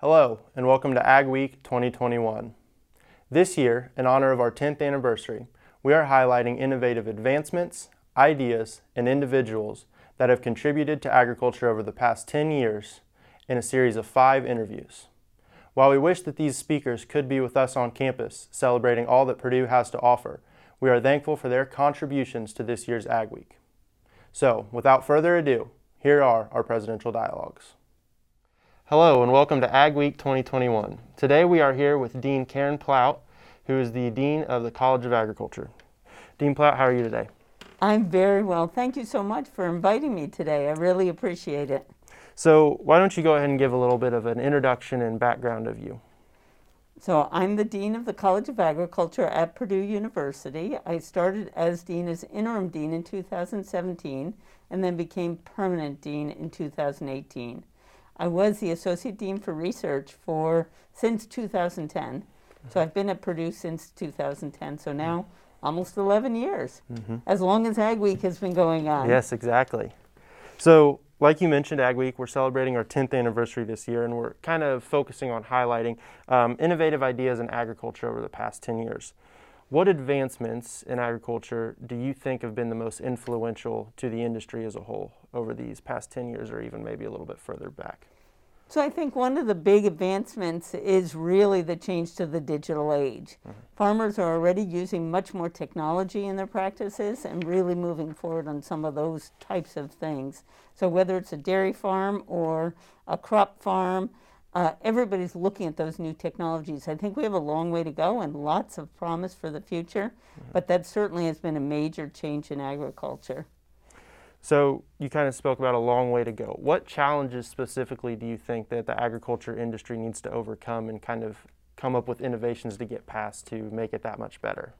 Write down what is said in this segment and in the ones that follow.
Hello, and welcome to Ag Week 2021. This year, in honor of our 10th anniversary, we are highlighting innovative advancements, ideas, and individuals that have contributed to agriculture over the past 10 years in a series of five interviews. While we wish that these speakers could be with us on campus celebrating all that Purdue has to offer, we are thankful for their contributions to this year's Ag Week. So, without further ado, here are our presidential dialogues. Hello and welcome to Ag Week 2021. Today we are here with Dean Karen Plaut, who is the Dean of the College of Agriculture. Dean Plaut, how are you today? I'm very well. Thank you so much for inviting me today. I really appreciate it. So, why don't you go ahead and give a little bit of an introduction and background of you? So, I'm the Dean of the College of Agriculture at Purdue University. I started as Dean as interim Dean in 2017 and then became permanent Dean in 2018. I was the Associate Dean for Research for since 2010. So I've been at Purdue since 2010. So now almost 11 years, mm-hmm. as long as Ag Week has been going on. Yes, exactly. So, like you mentioned, Ag Week, we're celebrating our 10th anniversary this year, and we're kind of focusing on highlighting um, innovative ideas in agriculture over the past 10 years. What advancements in agriculture do you think have been the most influential to the industry as a whole over these past 10 years, or even maybe a little bit further back? So I think one of the big advancements is really the change to the digital age. Mm-hmm. Farmers are already using much more technology in their practices and really moving forward on some of those types of things. So whether it's a dairy farm or a crop farm, uh, everybody's looking at those new technologies. I think we have a long way to go and lots of promise for the future, mm-hmm. but that certainly has been a major change in agriculture. So you kind of spoke about a long way to go. What challenges specifically do you think that the agriculture industry needs to overcome and kind of come up with innovations to get past to make it that much better?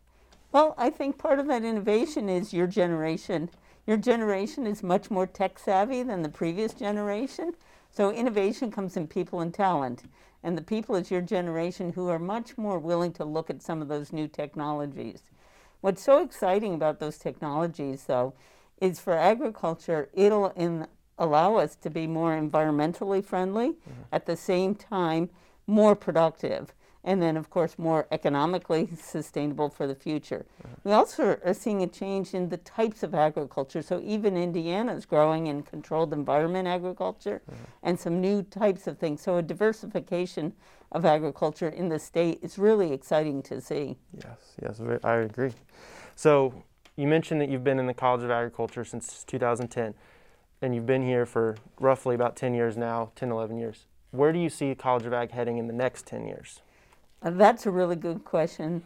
Well, I think part of that innovation is your generation. Your generation is much more tech savvy than the previous generation. So innovation comes in people and talent. And the people is your generation who are much more willing to look at some of those new technologies. What's so exciting about those technologies, though, is for agriculture, it'll in, allow us to be more environmentally friendly, mm-hmm. at the same time, more productive, and then, of course, more economically sustainable for the future. We also are seeing a change in the types of agriculture. So, even Indiana is growing in controlled environment agriculture and some new types of things. So, a diversification of agriculture in the state is really exciting to see. Yes, yes, I agree. So, you mentioned that you've been in the College of Agriculture since 2010, and you've been here for roughly about 10 years now, 10, 11 years. Where do you see College of Ag heading in the next 10 years? Uh, that's a really good question.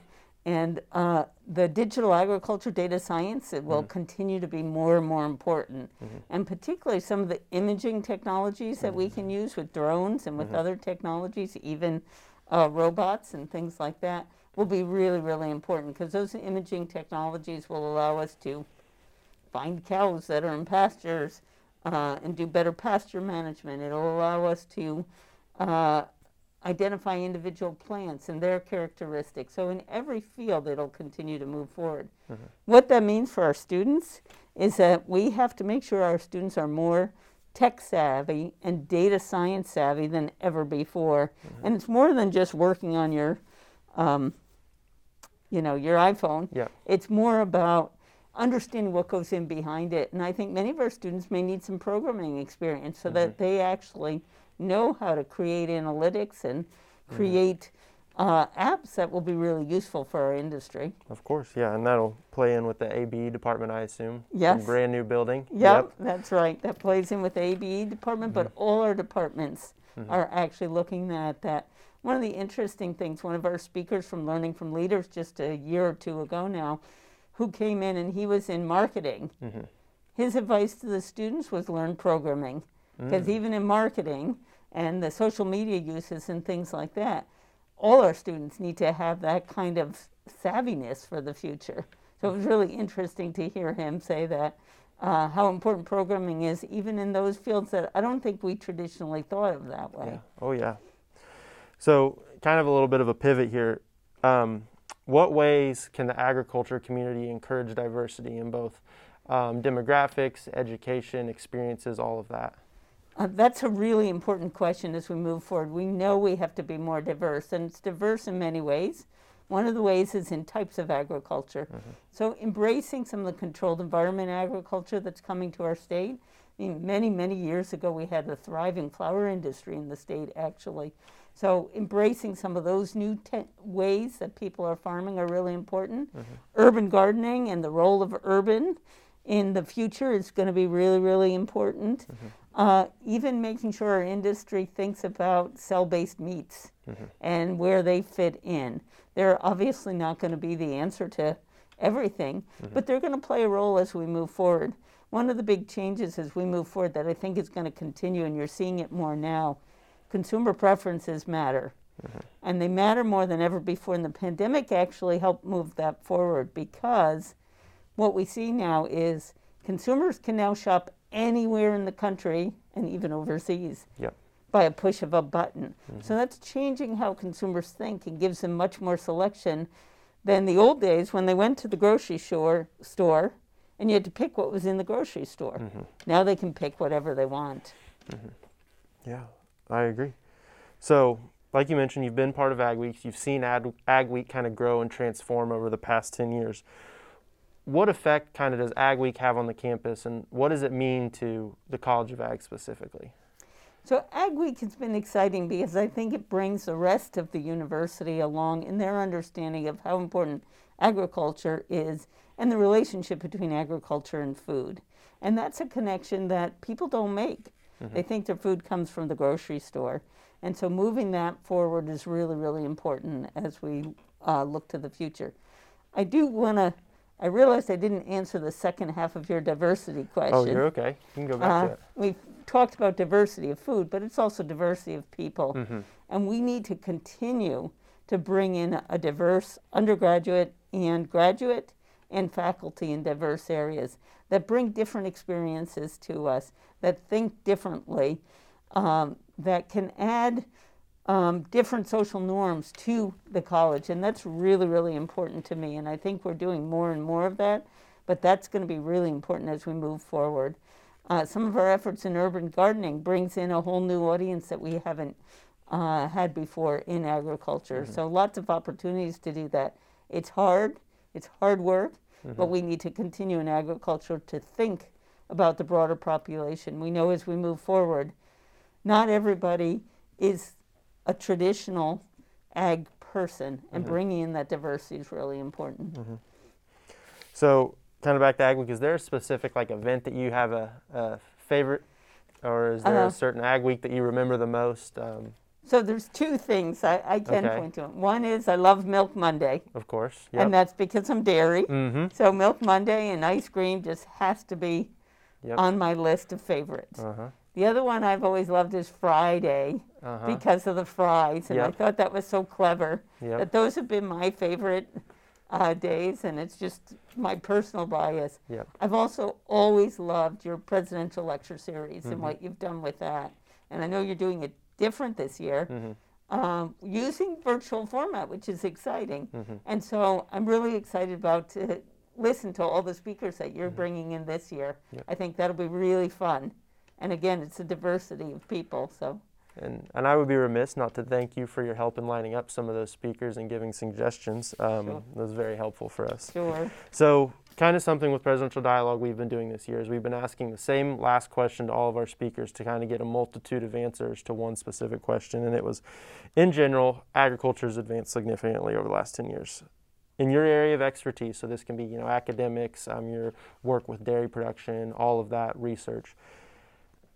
And uh, the digital agriculture data science, it will mm-hmm. continue to be more and more important. Mm-hmm. And particularly some of the imaging technologies that mm-hmm. we can use with drones and with mm-hmm. other technologies, even uh, robots and things like that will be really, really important because those imaging technologies will allow us to find cows that are in pastures uh, and do better pasture management. It'll allow us to uh, identify individual plants and their characteristics. So in every field, it'll continue to move forward. Mm-hmm. What that means for our students is that we have to make sure our students are more tech savvy and data science savvy than ever before. Mm-hmm. And it's more than just working on your um, you know, your iPhone. Yeah. It's more about understanding what goes in behind it. And I think many of our students may need some programming experience so mm-hmm. that they actually know how to create analytics and mm-hmm. create uh, apps that will be really useful for our industry. Of course, yeah, and that'll play in with the ABE department, I assume. Yes. brand new building. Yep, yep, that's right. That plays in with the ABE department, mm-hmm. but all our departments mm-hmm. are actually looking at that one of the interesting things, one of our speakers from Learning from Leaders just a year or two ago now, who came in and he was in marketing. Mm-hmm. His advice to the students was learn programming. Because mm. even in marketing and the social media uses and things like that, all our students need to have that kind of savviness for the future. So it was really interesting to hear him say that, uh, how important programming is, even in those fields that I don't think we traditionally thought of that way. Yeah. Oh, yeah. So, kind of a little bit of a pivot here. Um, what ways can the agriculture community encourage diversity in both um, demographics, education, experiences, all of that? Uh, that's a really important question as we move forward. We know we have to be more diverse, and it's diverse in many ways. One of the ways is in types of agriculture. Mm-hmm. So, embracing some of the controlled environment agriculture that's coming to our state. I mean, many, many years ago, we had a thriving flower industry in the state, actually. So, embracing some of those new te- ways that people are farming are really important. Mm-hmm. Urban gardening and the role of urban in the future is going to be really, really important. Mm-hmm. Uh, even making sure our industry thinks about cell based meats mm-hmm. and where they fit in. They're obviously not going to be the answer to everything, mm-hmm. but they're going to play a role as we move forward. One of the big changes as we move forward that I think is going to continue, and you're seeing it more now, consumer preferences matter. Mm-hmm. And they matter more than ever before. And the pandemic actually helped move that forward because what we see now is consumers can now shop anywhere in the country and even overseas yep. by a push of a button. Mm-hmm. So that's changing how consumers think and gives them much more selection than the old days when they went to the grocery store, store and you had to pick what was in the grocery store. Mm-hmm. Now they can pick whatever they want. Mm-hmm. Yeah, I agree. So, like you mentioned, you've been part of Ag Week. You've seen Ag, Ag Week kind of grow and transform over the past 10 years what effect kind of does Ag Week have on the campus, and what does it mean to the College of Ag specifically? So Ag Week has been exciting because I think it brings the rest of the university along in their understanding of how important agriculture is and the relationship between agriculture and food. And that's a connection that people don't make. Mm-hmm. They think their food comes from the grocery store. And so moving that forward is really, really important as we uh, look to the future. I do want to I realized I didn't answer the second half of your diversity question. Oh, you're okay. You can go back uh, to it. We've talked about diversity of food, but it's also diversity of people. Mm-hmm. And we need to continue to bring in a diverse undergraduate and graduate and faculty in diverse areas that bring different experiences to us, that think differently, um, that can add um, different social norms to the college. And that's really, really important to me. And I think we're doing more and more of that, but that's going to be really important as we move forward. Uh, some of our efforts in urban gardening brings in a whole new audience that we haven't uh, had before in agriculture. Mm-hmm. So lots of opportunities to do that. It's hard, it's hard work, mm-hmm. but we need to continue in agriculture to think about the broader population. We know as we move forward, not everybody is a traditional ag person, and mm-hmm. bringing in that diversity is really important. Mm-hmm. So, kind of back to ag week, is there a specific like event that you have a, a favorite, or is there uh, a certain ag week that you remember the most? Um, so there's two things I, I can okay. point to. One is I love Milk Monday. Of course. Yep. And that's because I'm dairy. Mm-hmm. So Milk Monday and ice cream just has to be yep. on my list of favorites. Uh-huh. The other one I've always loved is Friday uh-huh. because of the fries, and yep. I thought that was so clever. Yep. That those have been my favorite uh, days, and it's just my personal bias. Yep. I've also always loved your presidential lecture series mm-hmm. and what you've done with that. And I know you're doing it different this year. Mm-hmm. Um, using virtual format, which is exciting. Mm-hmm. And so I'm really excited about to listen to all the speakers that you're mm-hmm. bringing in this year. Yep. I think that'll be really fun. And again, it's a diversity of people. So. And, and I would be remiss not to thank you for your help in lining up some of those speakers and giving suggestions. Um, sure. That was very helpful for us. Sure. So, kind of something with presidential dialogue we've been doing this year is we've been asking the same last question to all of our speakers to kind of get a multitude of answers to one specific question. And it was, in general, agriculture has advanced significantly over the last 10 years. In your area of expertise, so this can be you know academics, um, your work with dairy production, all of that research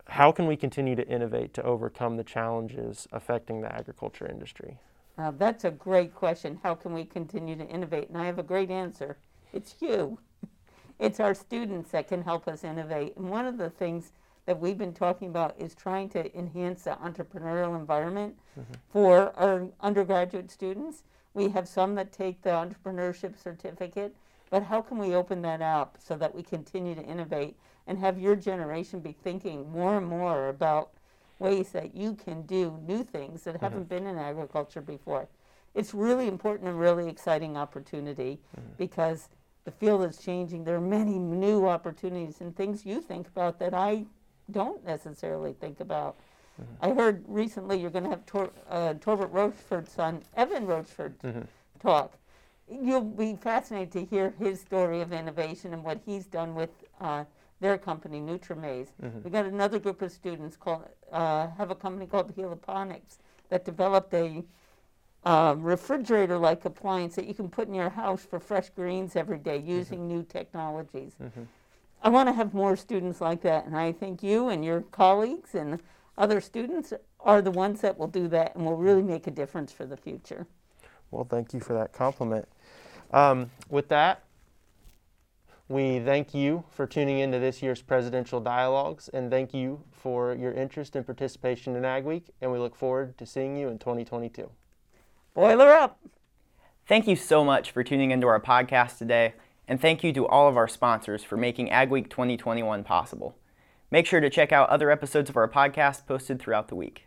how can we continue to innovate to overcome the challenges affecting the agriculture industry? Uh, that's a great question. How can we continue to innovate? And I have a great answer. It's you. It's our students that can help us innovate. And one of the things that we've been talking about is trying to enhance the entrepreneurial environment mm-hmm. for our undergraduate students. We have some that take the entrepreneurship certificate, but how can we open that up so that we continue to innovate and have your generation be thinking more and more about ways that you can do new things that mm-hmm. haven't been in agriculture before. It's really important and really exciting opportunity mm-hmm. because the field is changing. There are many new opportunities and things you think about that I don't necessarily think about. I heard recently you're going to have Tor, uh, Torbert Rocheford's son, Evan Rocheford, talk. You'll be fascinated to hear his story of innovation and what he's done with uh, their company, NutraMaize. We got another group of students called uh, have a company called Heliponix that developed a uh, refrigerator-like appliance that you can put in your house for fresh greens every day using new technologies. I want to have more students like that, and I think you and your colleagues and other students are the ones that will do that and will really make a difference for the future. Well, thank you for that compliment. Um, with that, we thank you for tuning into this year's presidential dialogues and thank you for your interest and participation in Ag Week, and we look forward to seeing you in 2022. Boiler up! Thank you so much for tuning into our podcast today, and thank you to all of our sponsors for making Ag Week 2021 possible. Make sure to check out other episodes of our podcast posted throughout the week.